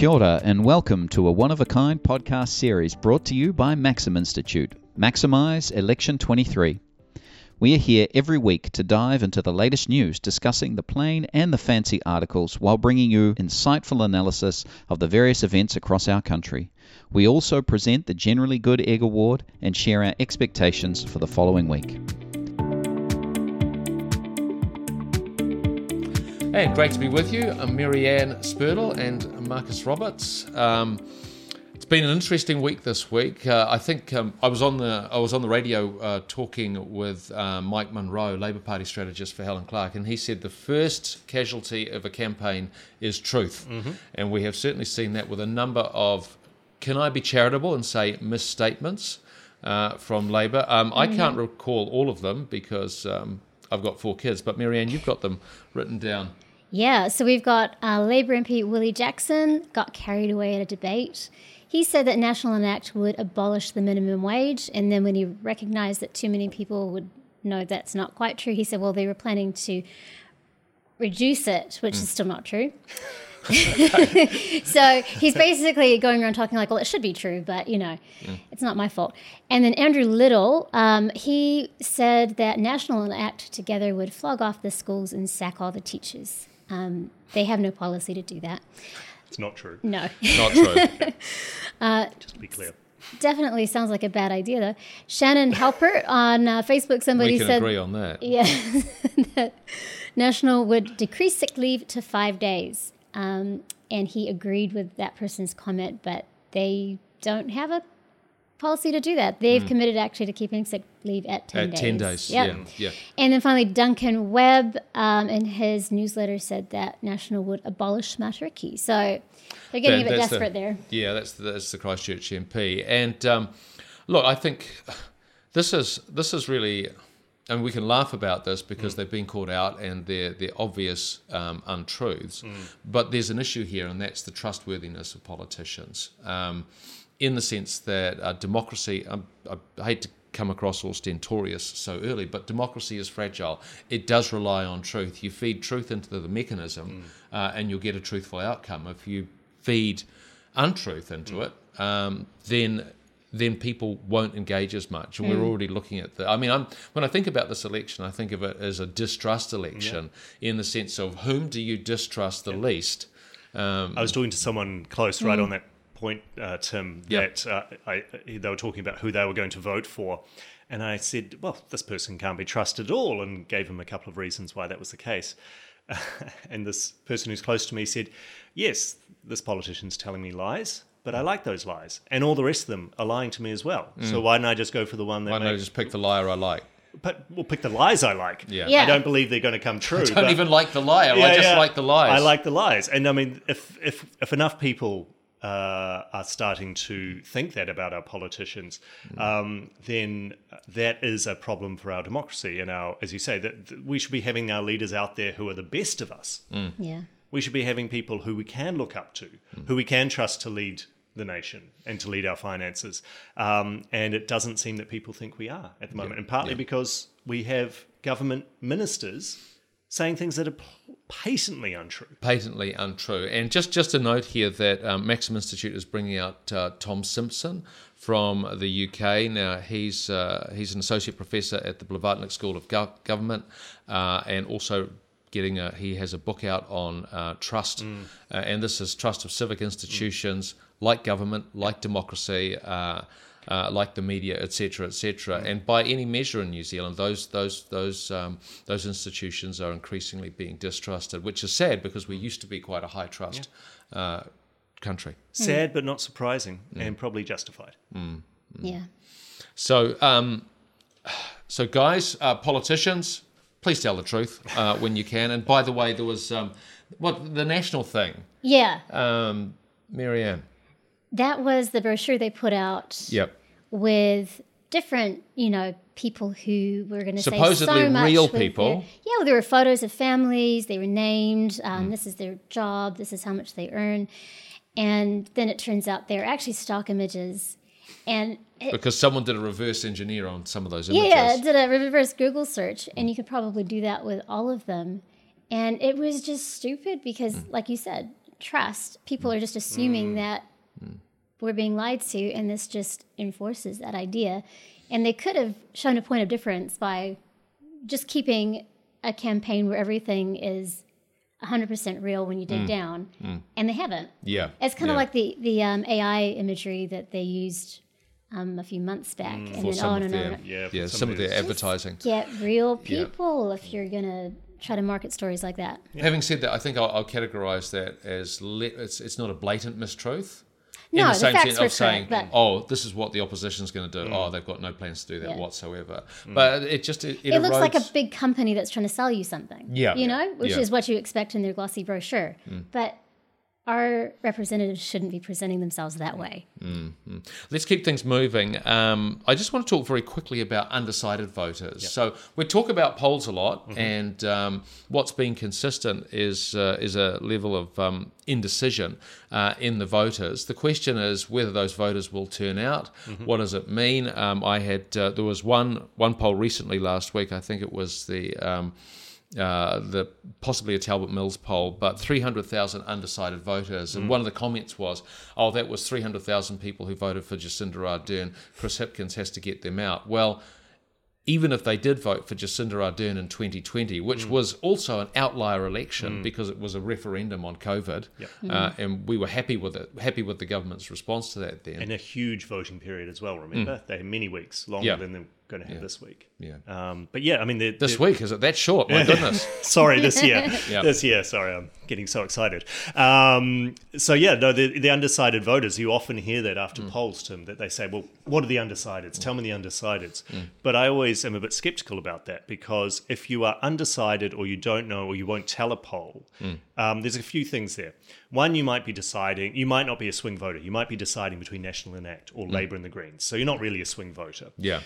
Kia ora, and welcome to a one of a kind podcast series brought to you by Maxim Institute. Maximise Election 23. We are here every week to dive into the latest news, discussing the plain and the fancy articles while bringing you insightful analysis of the various events across our country. We also present the Generally Good Egg Award and share our expectations for the following week. And great to be with you. I'm Maryanne Spurdle and Marcus Roberts. Um, it's been an interesting week this week. Uh, I think um, I was on the I was on the radio uh, talking with uh, Mike Munro, Labour Party strategist for Helen Clark, and he said the first casualty of a campaign is truth, mm-hmm. and we have certainly seen that with a number of. Can I be charitable and say misstatements uh, from Labour? Um, I mm-hmm. can't recall all of them because um, I've got four kids, but Maryanne, you've got them written down. Yeah, so we've got uh, Labour MP Willie Jackson got carried away at a debate. He said that National and ACT would abolish the minimum wage, and then when he recognised that too many people would know that's not quite true, he said, well, they were planning to reduce it, which mm. is still not true. so he's basically going around talking like, well, it should be true, but you know, mm. it's not my fault. And then Andrew Little, um, he said that National and ACT together would flog off the schools and sack all the teachers. Um, they have no policy to do that. It's not true. No. Not true. uh, Just to be clear. Definitely sounds like a bad idea, though. Shanan Halbert on uh, Facebook, somebody we can said. agree on that. Yeah. that National would decrease sick leave to five days. Um, and he agreed with that person's comment, but they don't have a policy to do that. They've mm. committed actually to keeping sick leave at 10 at days. 10 days, yep. yeah, yeah. And then finally, Duncan Webb um, in his newsletter said that National would abolish Matariki. So they're getting that, a bit desperate the, there. Yeah, that's the, that's the Christchurch MP. And um, look, I think this is this is really and we can laugh about this because mm. they've been called out and they're, they're obvious um, untruths. Mm. But there's an issue here, and that's the trustworthiness of politicians. Um, in the sense that uh, democracy, um, I hate to come across all stentorious so early, but democracy is fragile. It does rely on truth. You feed truth into the mechanism, mm. uh, and you'll get a truthful outcome. If you feed untruth into mm. it, um, then then people won't engage as much. And mm. we're already looking at the. I mean, I'm, when I think about this election, I think of it as a distrust election yeah. in the sense of whom do you distrust the yeah. least. Um, I was talking to someone close right mm. on that point, uh, Tim, that uh, I, they were talking about who they were going to vote for. And I said, well, this person can't be trusted at all, and gave him a couple of reasons why that was the case. and this person who's close to me said, yes, this politician's telling me lies but I like those lies, and all the rest of them are lying to me as well. Mm. So why don't I just go for the one that? Why don't I just pick the liar I like? But we'll pick the lies I like. Yeah. yeah. I don't believe they're going to come true. I don't even like the liar. Yeah, I just yeah. like the lies. I like the lies, and I mean, if if if enough people uh, are starting to think that about our politicians, mm. um, then that is a problem for our democracy and our, as you say, that, that we should be having our leaders out there who are the best of us. Mm. Yeah we should be having people who we can look up to, mm. who we can trust to lead the nation and to lead our finances. Um, and it doesn't seem that people think we are at the moment, yeah. and partly yeah. because we have government ministers saying things that are patently untrue. Patently untrue. And just just a note here that um, Maxim Institute is bringing out uh, Tom Simpson from the UK. Now he's uh, he's an associate professor at the Blavatnik School of Go- Government, uh, and also getting a he has a book out on uh, trust, mm. uh, and this is trust of civic institutions mm. like government, like democracy. Uh, uh like the media, etc., etc., mm. and by any measure in New Zealand, those those those um, those institutions are increasingly being distrusted, which is sad because we used to be quite a high trust yeah. Uh, country. Sad, but not surprising, mm. and probably justified. Mm. Yeah. So, um, so guys, uh, politicians, please tell the truth uh, when you can. And by the way, there was um, what the national thing. Yeah. Um, Maryanne. That was the brochure they put out. Yep. With different, you know, people who were going to say supposedly so much real people. Their, yeah, well, there were photos of families. They were named. Um, mm. This is their job. This is how much they earn. And then it turns out they're actually stock images and it, because someone did a reverse engineer on some of those images. Yeah, did a reverse Google search, and you could probably do that with all of them. And it was just stupid because, mm. like you said, trust. People hmm. are just assuming hmm. that hmm. we're being lied to, and this just enforces that idea. And they could have shown a point of difference by just keeping a campaign where everything is 100% real when you dig down, and they haven't. Yeah. It's kind of yeah. like the the um, AI imagery that they used um, a few months back, and for then some on of and on. their, and on. Yeah, yeah, some some of of their these. advertising. Get real Yeah. people if you're gonna try to market stories like that. Having said that, I think I'll, I'll categorize that as le- it's it's not a blatant mistruth. No, in the the same facts sense of saying, correct, "Oh, this is what the opposition's going to do." Oh, they've got no plans to do that Yeah. whatsoever. But it just it, it, It looks like a big company that's trying to sell you something. Yeah. You know, which Yeah. Mm. is what you expect in their glossy brochure. But our representatives shouldn't be presenting themselves that way. Let's keep things moving. Um, I just want to talk very quickly about undecided voters. So we talk about polls a lot, Mm-hmm. and um, what's been consistent is uh, is a level of um, indecision uh, in the voters. The question is whether those voters will turn out. Mm-hmm. What does it mean? Um, I had uh, there was one one poll recently last week. I think it was the. Uh, the possibly a Talbot Mills poll, but 300,000 undecided voters. And mm. one of the comments was, oh, that was 300,000 people who voted for Jacinda Ardern. Chris Hipkins has to get them out. Well, even if they did vote for Jacinda Ardern in 2020, which mm. was also an outlier election mm. because it was a referendum on COVID, uh, mm-hmm. and we were happy with it, happy with the government's response to that then. and a huge voting period as well. Remember, they had many weeks longer Yeah. than they're going to have this week. Yeah. Um, but yeah, I mean, they're, this they're- week, is it that short? My goodness. sorry, this year, Yeah. this year. Sorry, I'm getting so excited. Um, so yeah, no, the, the undecided voters. You often hear that after polls, Tim, that they say, "Well, what are the undecideds? Tell me the undecideds." But I always am a bit skeptical about that because if you are undecided or you don't know or you won't tell a poll, um, there's a few things there. One, you might be deciding. You might not be a swing voter. You might be deciding between National and ACT or Labour and the Greens. So you're not really a swing voter. Yeah.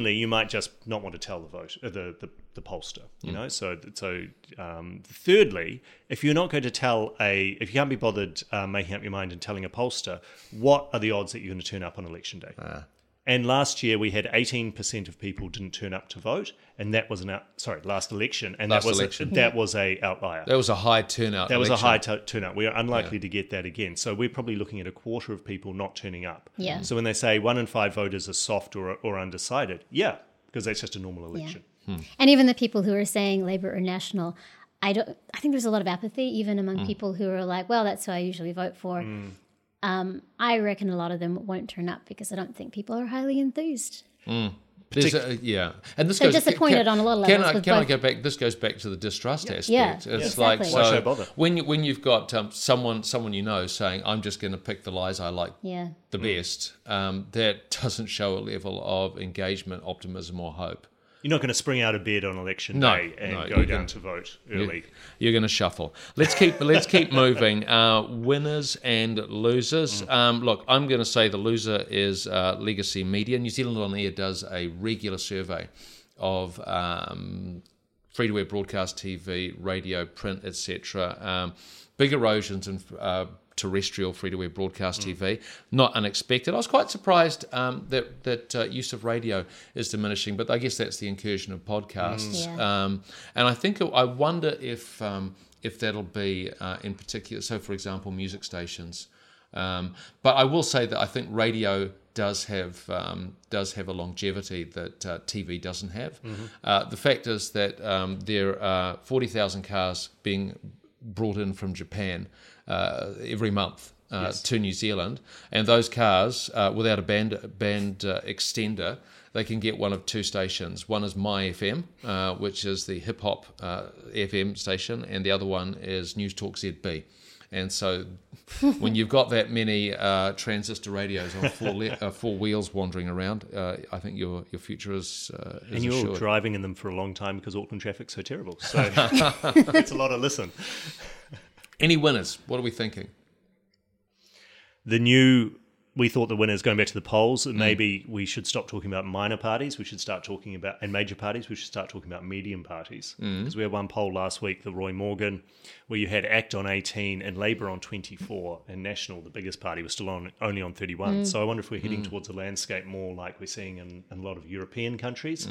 Secondly, you might just not want to tell the vote, uh, the, the the pollster. You know, so so. Um, thirdly, if you're not going to tell a, if you can't be bothered uh, making up your mind and telling a pollster, what are the odds that you're going to turn up on election day? And last year we had 18% of people didn't turn up to vote, and that was an out, sorry last election, and Last that was election. A, that was a outlier. That was a high turnout. That was a high t- turnout. We are unlikely to get that again. So we're probably looking at a quarter of people not turning up. Yeah. So when they say one in five voters are soft or, or undecided, yeah, because that's just a normal election. And even the people who are saying Labour or National, I don't. I think there's a lot of apathy even among Mm. people who are like, "Well, that's who I usually vote for." Um, I reckon a lot of them won't turn up because I don't think people are highly enthused. There's a, yeah, and this They're goes, disappointed on a lot of Can levels I with can I go back? This goes back to the distrust Yeah, aspect. yeah, it's exactly. like Why so should I bother? when you, when you've got um, someone someone you know saying, "I'm just going to pick the lies I like Yeah. the best," um, that doesn't show a level of engagement, optimism, or hope. You're not going to spring out of bed on election No, day and no, go down gonna- to vote early. You're going to shuffle. Let's keep let's keep moving. Uh, winners and losers. Um, look, I'm going to say the loser is uh, Legacy Media. New Zealand on Air does a regular survey of um, free to air broadcast TV, radio, print, etc. Um, big erosions and uh, terrestrial free to air broadcast TV. Not unexpected. I was quite surprised um, that that uh, use of radio is diminishing, but I guess that's the incursion of podcasts. Yeah. Um, and I think I wonder if um, if that'll be uh, in particular. So, for example, music stations. Um, but I will say that I think radio does have um, does have a longevity that uh, TV doesn't have. Uh, the fact is that um, there are forty thousand cars being brought in from Japan uh, every month. Uh, To New Zealand, and those cars uh, without a band band uh, extender, they can get one of two stations. One is Mai FM, uh, which is the hip hop uh, FM station, and the other one is Newstalk ZB. And so, when you've got that many uh, transistor radios on four, le- uh, four wheels wandering around, uh, I think your your future is, uh, is And you're assured. driving in them for a long time because Auckland traffic's so terrible. So it's a lot of listen. Any winners? What are we thinking? the new we thought the winners going back to the polls and mm. maybe we should stop talking about minor parties. We should start talking about and major parties we should start talking about medium parties. Mm. Because we had one poll last week the roy morgan where you had act on 18 and labour on 24 and national the biggest party was still on only on 31 mm. so i wonder if we're heading towards a landscape more like we're seeing in, in a lot of european countries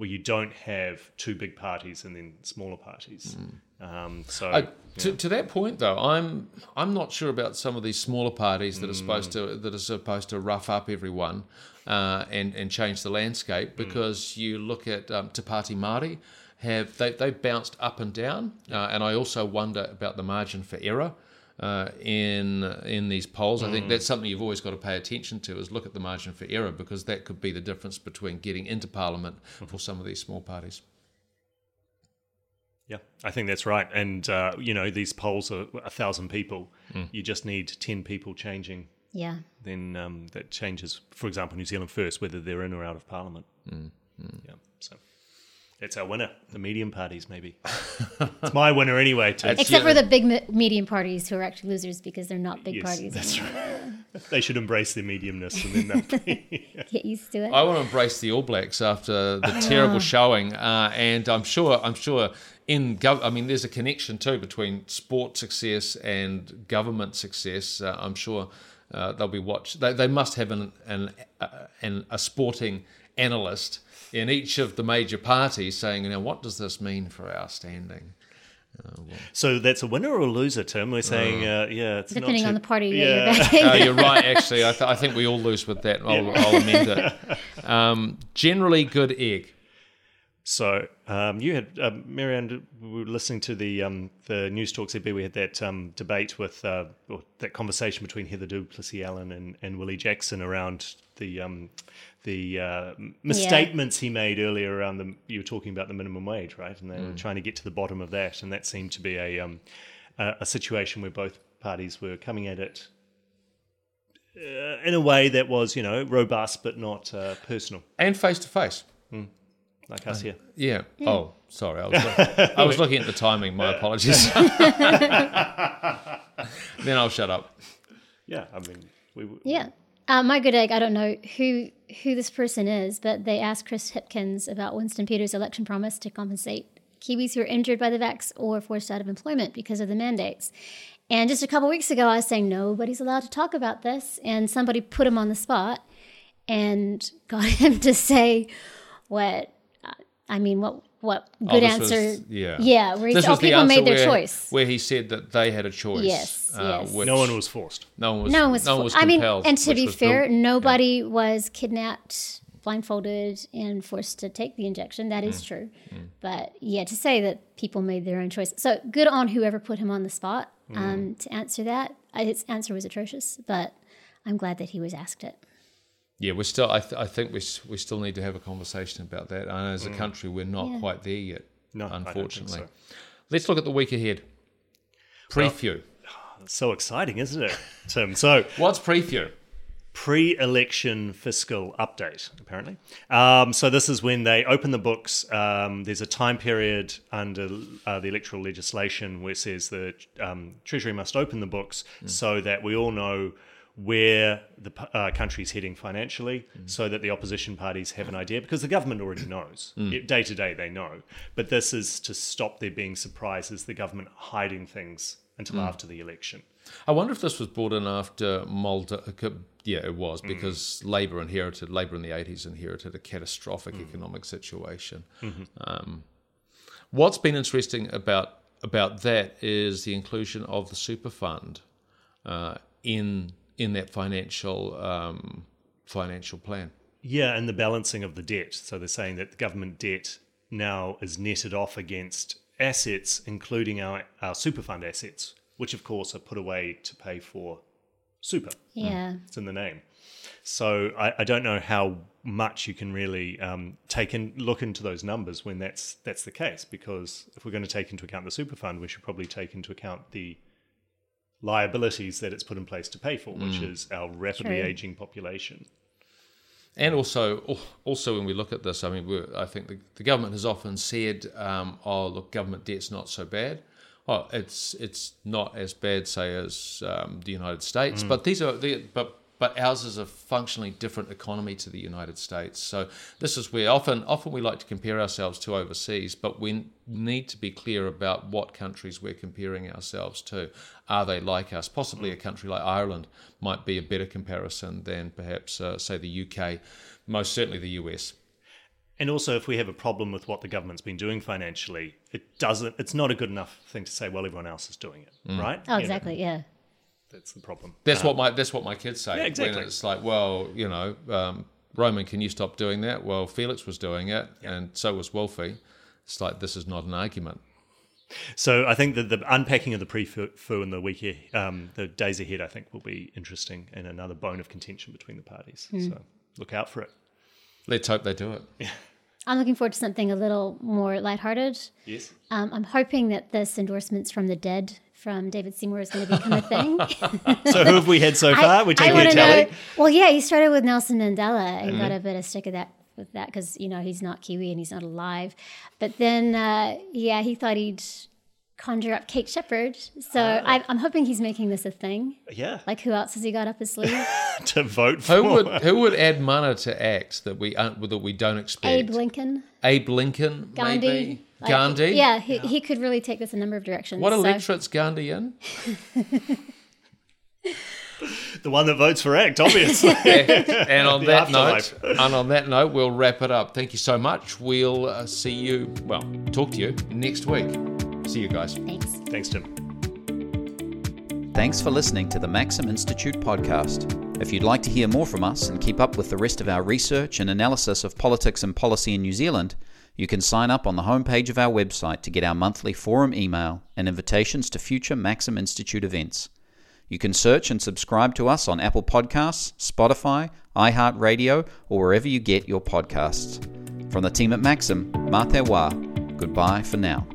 where you don't have two big parties and then smaller parties. Um, so to, to that point, though, I'm I'm not sure about some of these smaller parties that are supposed to that are supposed to rough up everyone uh, and and change the landscape. Because you look at um, Te Pāti Māori, have they they bounced up and down, uh, and I also wonder about the margin for error. Uh, in in these polls, I think that's something you've always got to pay attention to is look at the margin for error because that could be the difference between getting into parliament for some of these small parties. Yeah, I think that's right. And uh, you know, these polls are a thousand people. You just need ten people changing. Yeah. Then um, that changes. For example, New Zealand First, whether they're in or out of Parliament. Yeah, so that's our winner. The medium parties, maybe. it's my winner anyway. Too. Except yeah. for the big medium parties who are actually losers because they're not big Yes, parties. that's anymore. they should embrace their mediumness and then they'll be. Get used to it. I want to embrace the All Blacks after the terrible showing, uh, and I'm sure I'm sure in gov- I mean, there's a connection too between sport success and government success. Uh, I'm sure uh, they'll be watched. They, they must have an an, uh, an a sporting analyst in each of the major parties saying, "Now, what does this mean for our standing?" So that's a winner or a loser, Tim? We're saying, uh, yeah, it's not Depending too- on the party Yeah. you're backing. Uh, you're right. Actually, I, th- I think we all lose with that. I'll, I'll amend it. Um, generally, good egg. So um, you had uh, Maryanne. We were listening to the um, the news talks. ZB. We had that um, debate with uh, or that conversation between Heather du Plessis-Allen and, and Willie Jackson around the um, the uh, misstatements he made earlier around the. You were talking about the minimum wage, right? And they were trying to get to the bottom of that, and that seemed to be a um, a, a situation where both parties were coming at it. Uh, in a way that was, you know, robust but not uh, personal, And face to face. Like us here. Yeah. Oh, sorry. I was, look- I was looking at the timing. My apologies. then I'll shut up. Yeah, I mean, we. w- Yeah. Uh, my good egg, I don't know who who this person is, but they asked Chris Hipkins about Winston Peters' election promise to compensate Kiwis who are injured by the vax or forced out of employment because of the mandates. And just a couple weeks ago, I was saying nobody's allowed to talk about this, and somebody put him on the spot and got him to say what uh, I mean, what what Oh, good was- answer? yeah. yeah, where he This said, "Oh, was the people answer made their where, choice." Where he said that they had a choice. Yes, yes. which No one was forced. No one was. No one was. no one was I mean, and to be fair, built- nobody was kidnapped, blindfolded, and forced to take the injection. That Mm. is true. But yeah, to say that people made their own choice. So good on whoever put him on the spot Mm. um, to answer that. Uh, His answer was atrocious, but I'm glad that he was asked it. Yeah, we're still. I, th- I think we s- we still need to have a conversation about that. And Mm. as a country, we're not Yeah. quite there yet. No, I don't think unfortunately. so. Let's look at the week ahead. Preview. It's so exciting, isn't it, Tim? So, What's preview? pre-election fiscal update, apparently. Um, so this is when they open the books. Um, there's a time period under uh, the electoral legislation where it says the um, Treasury must open the books so that we all know where the uh, country's heading financially, mm. so that the opposition parties have an idea, because the government already knows. Mm. It- Day to day, they know. But this is to stop there being surprises, the government hiding things until mm. after the election. I wonder if this was brought in after Muldoon. Uh, yeah, it was because Labour inherited Labour in the eighties inherited a catastrophic economic situation. Mm-hmm. Um, what's been interesting about about that is the inclusion of the super fund uh, in in that financial um, financial plan. Yeah, and the balancing of the debt. So they're saying that the government debt now is netted off against assets, including our, our super fund assets, which of course are put away to pay for super. Yeah. It's in the name. So I, I don't know how much you can really um, take and look into those numbers when that's that's the case. Because if we're going to take into account the super fund, we should probably take into account the liabilities that it's put in place to pay for, which is our rapidly True. aging population. And also, also when we look at this, I mean, we're, I think the, the government has often said, um, "Oh, look, government debt's not so bad." Oh, it's it's not as bad, say, as um, the United States, but these are the but but ours is a functionally different economy to the United States. So this is where often often we like to compare ourselves to overseas, but we need to be clear about what countries we're comparing ourselves to. Are they like us? Possibly a country like Ireland might be a better comparison than perhaps, uh, say, the UK, most certainly the US. And also, if we have a problem with what the government's been doing financially, it doesn't. It's not a good enough thing to say, "Well, everyone else is doing it," right? Oh, You know, exactly. Yeah. That's the problem. That's Uh, what my that's what my kids say. Yeah, exactly. When it's like, well, you know, um, Roman, can you stop doing that? Well, Felix was doing it, and so was Wolfie. It's like this is not an argument. So I think that the unpacking of the PREFU in the week, um, the days ahead, I think will be interesting and another bone of contention between the parties. So look out for it. Let's hope they do it. Yeah. I'm looking forward to something a little more lighthearted. Yes. Um, I'm hoping that this endorsements from the dead from David Seymour is going to become a thing. So who have we had so far? We're taking a tally. know. Well, yeah, he started with Nelson Mandela and Mm-hmm. got a bit of stick of that with that because you know he's not Kiwi and he's not alive. But then, uh, yeah, he thought he'd conjure up Kate Sheppard. So Ah. I, I'm hoping he's making this a thing. Yeah, Like, who else has he got up his sleeve? to vote for. Who would who would add mana to ACT's that we uh, that we don't expect? Abe Lincoln, Abe Lincoln, Gandhi. maybe Like, Gandhi. Yeah, he, he could really take this a number of directions. What so- electorate's Gandhi in? the one that votes for ACT, obviously. and on The that note, and on that note, we'll wrap it up. Thank you so much. We'll uh, see you. Well, talk to you next week. See you guys. Thanks. Thanks, Tim. Thanks for listening to the Maxim Institute podcast. If you'd like to hear more from us and keep up with the rest of our research and analysis of politics and policy in New Zealand, you can sign up on the homepage of our website to get our monthly forum email and invitations to future Maxim Institute events. You can search and subscribe to us on Apple Podcasts, Spotify, iHeartRadio, or wherever you get your podcasts. From the team at Maxim, Mā te wā. Goodbye for now.